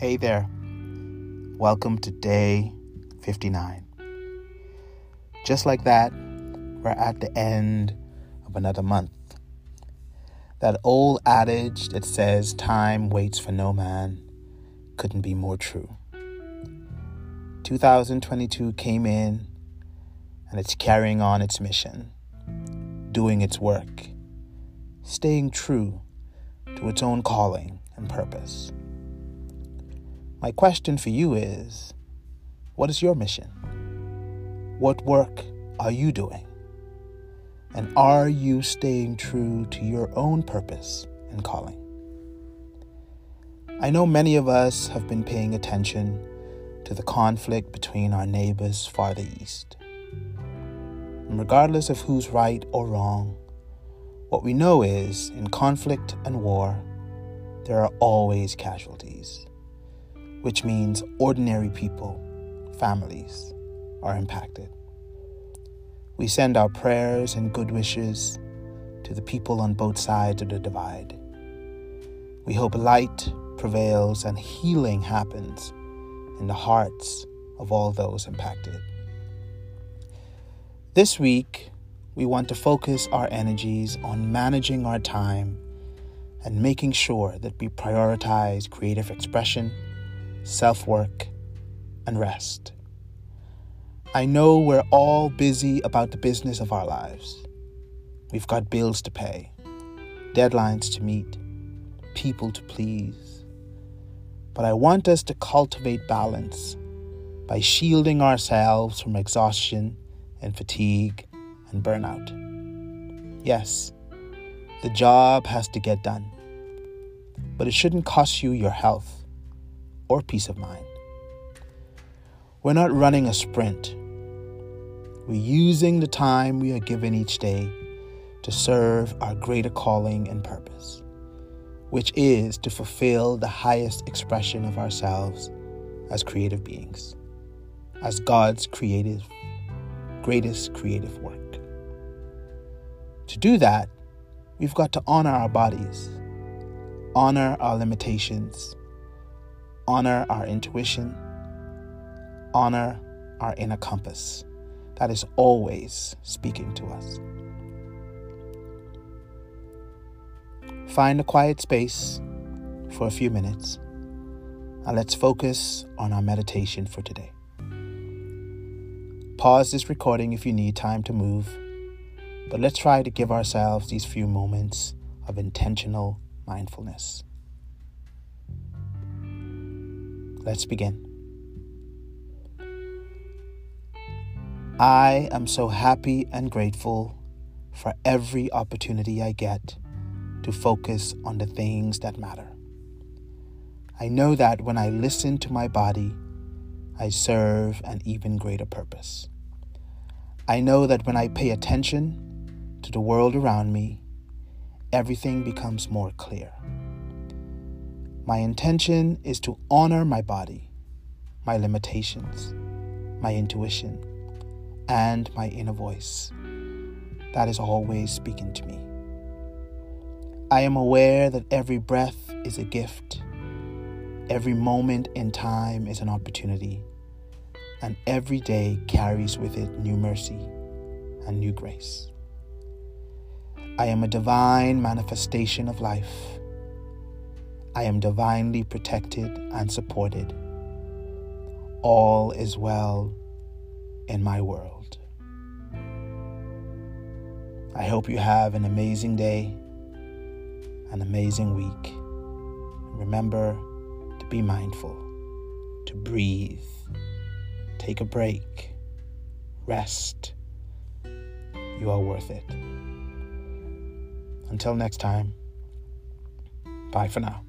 Hey there. Welcome to day 59. Just like that, we're at the end of another month. That old adage that says time waits for no man couldn't be more true. 2022 came in and it's carrying on its mission, doing its work, staying true to its own calling and purpose. My question for you is what is your mission? What work are you doing? And are you staying true to your own purpose and calling? I know many of us have been paying attention to the conflict between our neighbors farther east. And regardless of who's right or wrong, what we know is in conflict and war, there are always casualties, which means ordinary people, families, are impacted. We send our prayers and good wishes to the people on both sides of the divide. We hope light prevails and healing happens in the hearts of all those impacted. This week, we want to focus our energies on managing our time and making sure that we prioritize creative expression, self work, and rest. I know we're all busy about the business of our lives. We've got bills to pay, deadlines to meet, people to please but I want us to cultivate balance by shielding ourselves from exhaustion and fatigue and burnout. Yes, the job has to get done, but it shouldn't cost you your health or peace of mind. We're not running a sprint. We're using the time we are given each day to serve our greater calling and purpose which is to fulfill the highest expression of ourselves as creative beings, as God's creative, greatest creative work. To do that, we've got to honor our bodies, honor our limitations, honor our intuition, honor our inner compass that is always speaking to us. Find a quiet space for a few minutes and let's focus on our meditation for today. Pause this recording if you need time to move, but let's try to give ourselves these few moments of intentional mindfulness. Let's begin. I am so happy and grateful for every opportunity I get to focus on the things that matter. I know that when I listen to my body, I serve an even greater purpose. I know that when I pay attention to the world around me, everything becomes more clear. My intention is to honor my body, my limitations, my intuition, and my inner voice that is always speaking to me. I am aware that every breath is a gift, every moment in time is an opportunity, and every day carries with it new mercy and new grace. I am a divine manifestation of life. I am divinely protected and supported. All is well in my world. I hope you have an amazing day an amazing week. Remember to be mindful, to breathe, take a break, rest. You are worth it. Until next time, bye for now.